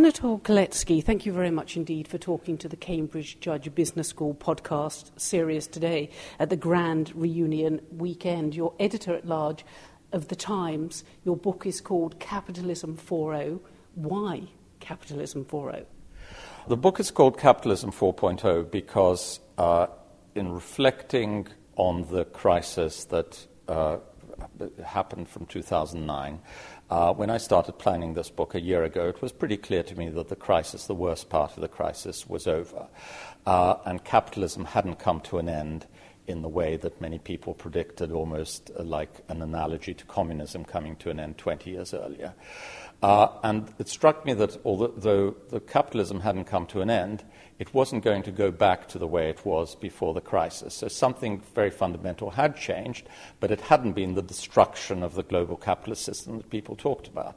Anatole Kaletsky, thank you very much indeed for talking to the Cambridge Judge Business School podcast series today at the Grand Reunion weekend. You're editor at large of The Times. Your book is called Capitalism 4.0. Why Capitalism 4.0? The book is called Capitalism 4.0 because, uh, in reflecting on the crisis that uh, happened from 2009, uh, when I started planning this book a year ago, it was pretty clear to me that the crisis, the worst part of the crisis, was over. Uh, and capitalism hadn't come to an end in the way that many people predicted, almost like an analogy to communism coming to an end 20 years earlier. Uh, and it struck me that although the capitalism hadn't come to an end, it wasn't going to go back to the way it was before the crisis. So something very fundamental had changed, but it hadn't been the destruction of the global capitalist system that people talked about.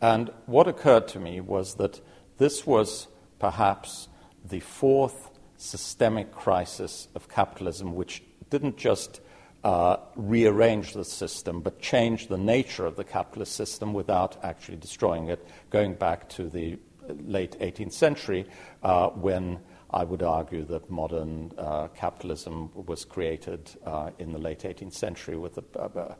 And what occurred to me was that this was perhaps the fourth systemic crisis of capitalism, which didn't just uh, rearrange the system, but change the nature of the capitalist system without actually destroying it, going back to the late 18th century, uh, when I would argue that modern uh, capitalism was created uh, in the late 18th century with the, uh, uh,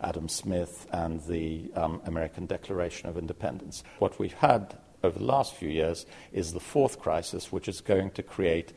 Adam Smith and the um, American Declaration of Independence. What we've had over the last few years is the fourth crisis, which is going to create,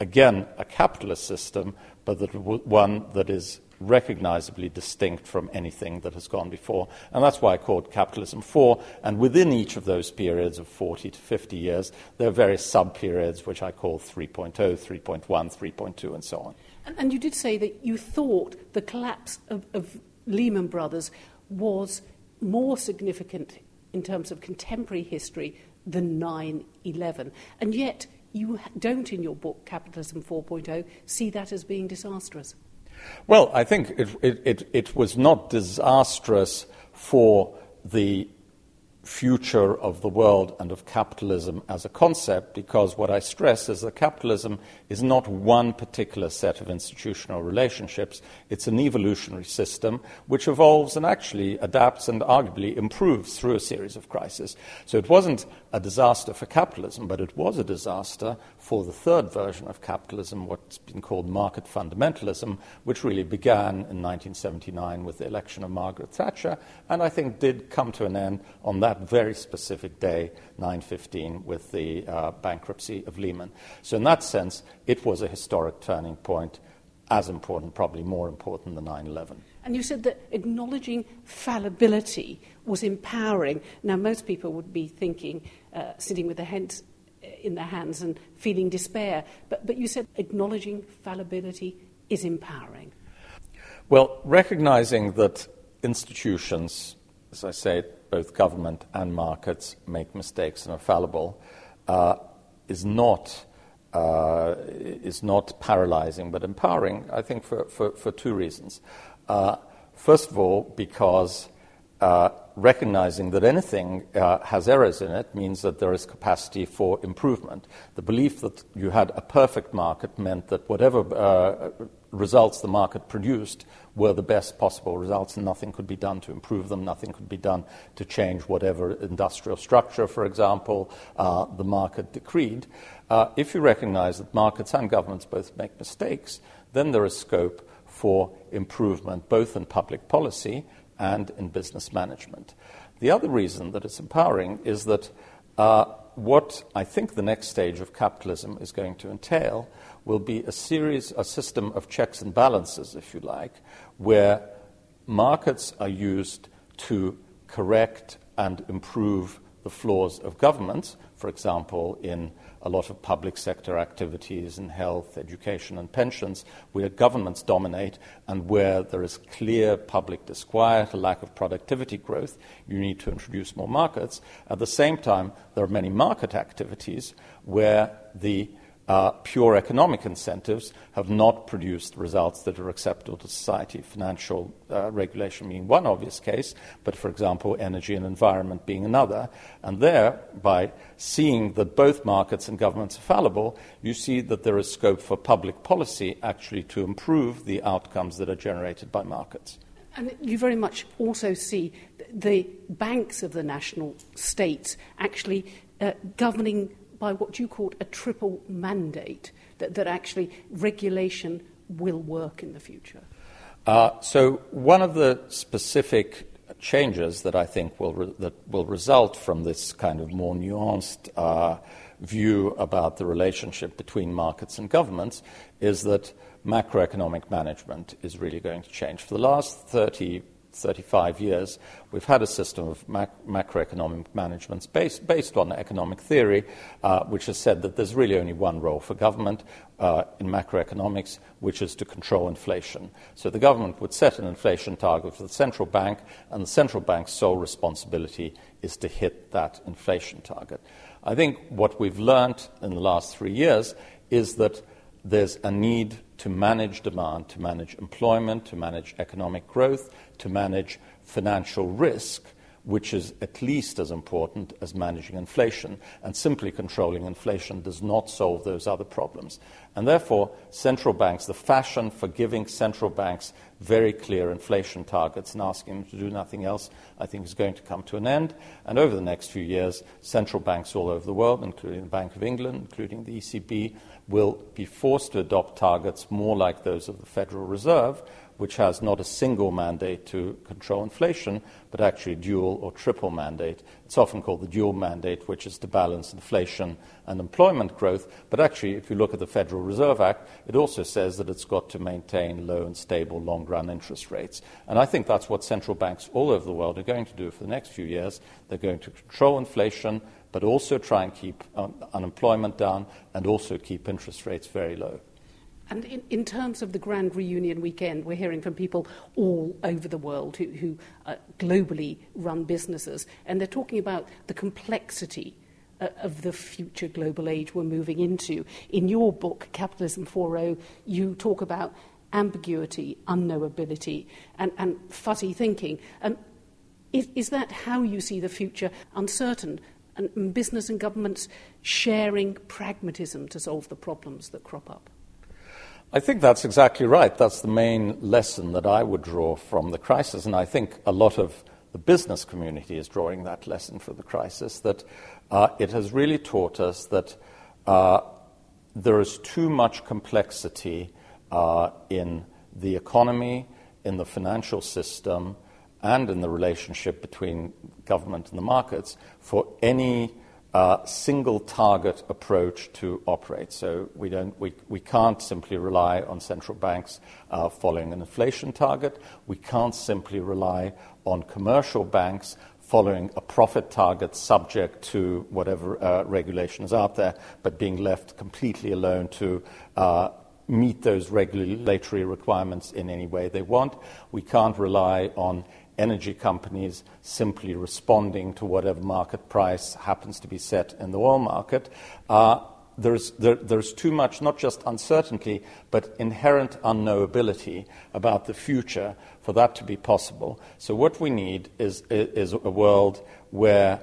again, a capitalist system, but that one that is recognizably distinct from anything that has gone before. And that's why I called Capitalism 4. And within each of those periods of 40 to 50 years, there are various sub periods, which I call 3.0, 3.1, 3.2, and so on. And, and, you did say that you thought the collapse of, of Lehman Brothers was more significant in terms of contemporary history than 9 11. And yet, you don't, in your book, Capitalism 4.0, see that as being disastrous. Well, I think it, it, it, it was not disastrous for the future of the world and of capitalism as a concept because what I stress is that capitalism is not one particular set of institutional relationships. It's an evolutionary system which evolves and actually adapts and arguably improves through a series of crises. So it wasn't a disaster for capitalism, but it was a disaster for the third version of capitalism, what's been called market fundamentalism, which really began in 1979 with the election of Margaret Thatcher and I think did come to an end on that that very specific day, 9:15, with the uh, bankruptcy of Lehman. So in that sense, it was a historic turning point, as important, probably more important than 9/11. And you said that acknowledging fallibility was empowering. Now, most people would be thinking, uh, sitting with their heads in their hands and feeling despair. But, but you said acknowledging fallibility is empowering. Well, recognizing that institutions, as I say, both government and markets make mistakes and are fallible uh, is not. Uh, is not paralyzing but empowering, I think, for, for, for two reasons. Uh, first of all, because uh, recognizing that anything uh, has errors in it means that there is capacity for improvement. The belief that you had a perfect market meant that whatever uh, results the market produced were the best possible results, and nothing could be done to improve them, nothing could be done to change whatever industrial structure, for example, uh, the market decreed. Uh, if you recognize that markets and governments both make mistakes, then there is scope for improvement both in public policy and in business management. The other reason that it's empowering is that uh, what I think the next stage of capitalism is going to entail will be a series, a system of checks and balances, if you like, where markets are used to correct and improve the flaws of governments, for example, in a lot of public sector activities in health, education, and pensions, where governments dominate and where there is clear public disquiet, a lack of productivity growth, you need to introduce more markets. At the same time, there are many market activities where the uh, pure economic incentives have not produced results that are acceptable to society. Financial uh, regulation being one obvious case, but for example, energy and environment being another. And there, by seeing that both markets and governments are fallible, you see that there is scope for public policy actually to improve the outcomes that are generated by markets. And you very much also see the banks of the national states actually uh, governing by what you called a triple mandate, that, that actually regulation will work in the future? Uh, so, one of the specific changes that I think will, re- that will result from this kind of more nuanced uh, view about the relationship between markets and governments is that macroeconomic management is really going to change. For the last 30, 35 years, we've had a system of mac- macroeconomic management based, based on economic theory, uh, which has said that there's really only one role for government uh, in macroeconomics, which is to control inflation. So the government would set an inflation target for the central bank, and the central bank's sole responsibility is to hit that inflation target. I think what we've learned in the last three years is that there's a need to manage demand, to manage employment, to manage economic growth, to manage financial risk, which is at least as important as managing inflation. And simply controlling inflation does not solve those other problems. And therefore, central banks, the fashion for giving central banks very clear inflation targets and asking them to do nothing else, I think is going to come to an end. And over the next few years, central banks all over the world, including the Bank of England, including the ECB, will be forced to adopt targets more like those of the Federal Reserve, which has not a single mandate to control inflation, but actually a dual or triple mandate. It's often called the dual mandate, which is to balance inflation and employment growth. But actually, if you look at the Federal Reserve Act, it also says that it's got to maintain low and stable long run interest rates. And I think that's what central banks all over the world are going to do for the next few years. They're going to control inflation but also try and keep um, unemployment down and also keep interest rates very low. And in, in, terms of the grand reunion weekend, we're hearing from people all over the world who, who uh, globally run businesses, and they're talking about the complexity uh, of the future global age we're moving into. In your book, Capitalism 4.0, you talk about ambiguity, unknowability, and, and fuzzy thinking. Um, is, is that how you see the future? Uncertain, and business and governments sharing pragmatism to solve the problems that crop up? I think that's exactly right. That's the main lesson that I would draw from the crisis, and I think a lot of the business community is drawing that lesson from the crisis that uh, it has really taught us that uh, there is too much complexity uh, in the economy, in the financial system, and in the relationship between government and the markets for any single target approach to operate. So we, don't, we, we can't simply rely on central banks uh, following an inflation target. We can't simply rely on commercial banks following a profit target subject to whatever uh, regulation is out there, but being left completely alone to uh, meet those regulatory requirements in any way they want. We can't rely on energy companies simply responding to whatever market price happens to be set in the oil market. Uh, there's, there, there's too much, not just uncertainty, but inherent unknowability about the future for that to be possible. So, what we need is, is a world where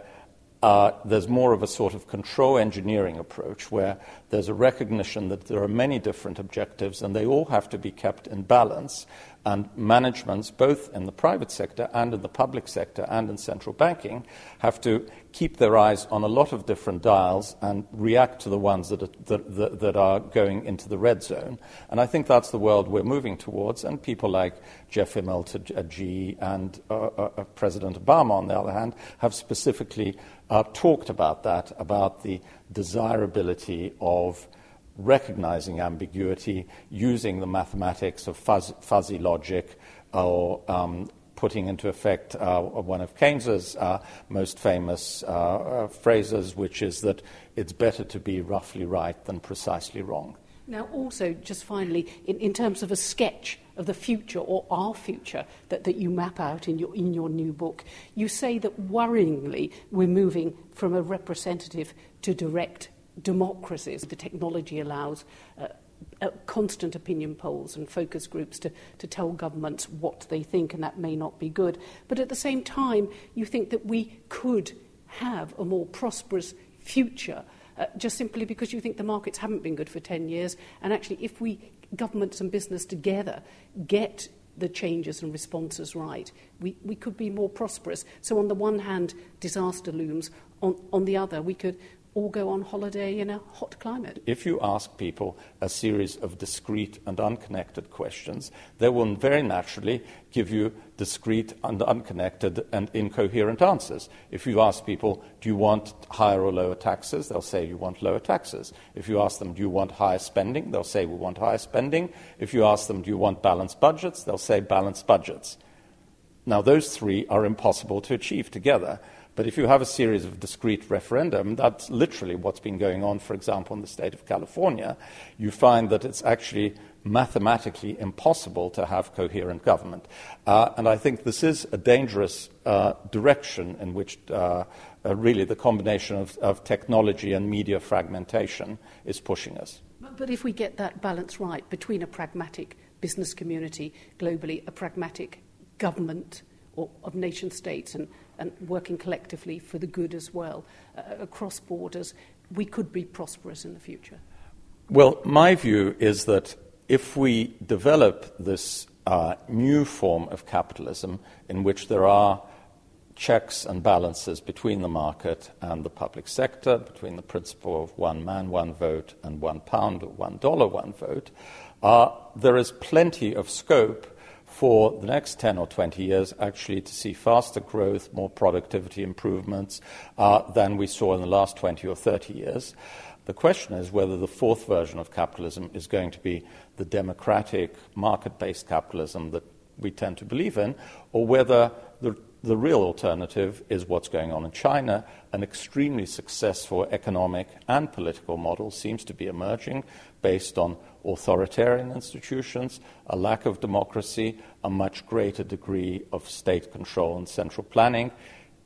uh, there's more of a sort of control engineering approach where there's a recognition that there are many different objectives and they all have to be kept in balance and managements, both in the private sector and in the public sector and in central banking, have to keep their eyes on a lot of different dials and react to the ones that are, that, that, are going into the red zone. And I think that's the world we're moving towards. And people like Jeff Immelt at GE and uh, uh, uh, President Obama, on the other hand, have specifically uh, talked about that, about the desirability of recognizing ambiguity using the mathematics of fuzz, fuzzy logic or um, putting into effect uh, one of Keynes's uh, most famous uh, phrases, which is that it's better to be roughly right than precisely wrong. Now, also, just finally, in, in terms of a sketch of the future or our future that, that you map out in your, in your new book, you say that worryingly we're moving from a representative to direct democracies. The technology allows uh, uh, constant opinion polls and focus groups to, to tell governments what they think, and that may not be good. But at the same time, you think that we could have a more prosperous future uh, just simply because you think the markets haven't been good for 10 years. And actually, if we, governments and business together, get the changes and responses right, we, we could be more prosperous. So, on the one hand, disaster looms. On, on the other, we could or go on holiday in a hot climate. If you ask people a series of discrete and unconnected questions, they will very naturally give you discrete and unconnected and incoherent answers. If you ask people, do you want higher or lower taxes? They'll say you want lower taxes. If you ask them, do you want higher spending? They'll say we want higher spending. If you ask them, do you want balanced budgets? They'll say balanced budgets. Now, those three are impossible to achieve together. But if you have a series of discrete referendum, that's literally what's been going on, for example, in the state of California, you find that it's actually mathematically impossible to have coherent government. Uh, and I think this is a dangerous uh, direction in which uh, uh really the combination of, of, technology and media fragmentation is pushing us. But if we get that balance right between a pragmatic business community globally, a pragmatic government or, of nation states, and and working collectively for the good as well uh, across borders, we could be prosperous in the future? Well, my view is that if we develop this uh, new form of capitalism in which there are checks and balances between the market and the public sector, between the principle of one man, one vote, and one pound or one dollar, one vote, uh, there is plenty of scope for the next 10 or 20 years actually to see faster growth, more productivity improvements uh, than we saw in the last 20 or 30 years. The question is whether the fourth version of capitalism is going to be the democratic, market based capitalism that we tend to believe in, or whether the, the real alternative is what's going on in China. An extremely successful economic and political model seems to be emerging based on authoritarian institutions, a lack of democracy, a much greater degree of state control and central planning.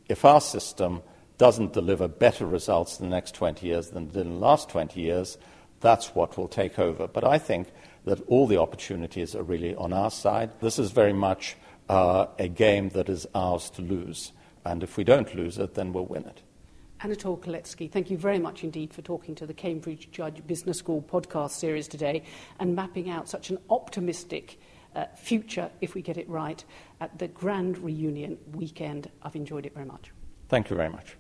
If our system doesn't deliver better results in the next 20 years than it did in the last 20 years, that's what will take over. But I think that all the opportunities are really on our side. This is very much uh, a game that is ours to lose. And if we don't lose it, then we'll win it. Anatole Kaletsky, thank you very much indeed for talking to the Cambridge Judge Business School podcast series today and mapping out such an optimistic uh, future, if we get it right, at the Grand Reunion weekend. I've enjoyed it very much. Thank you very much.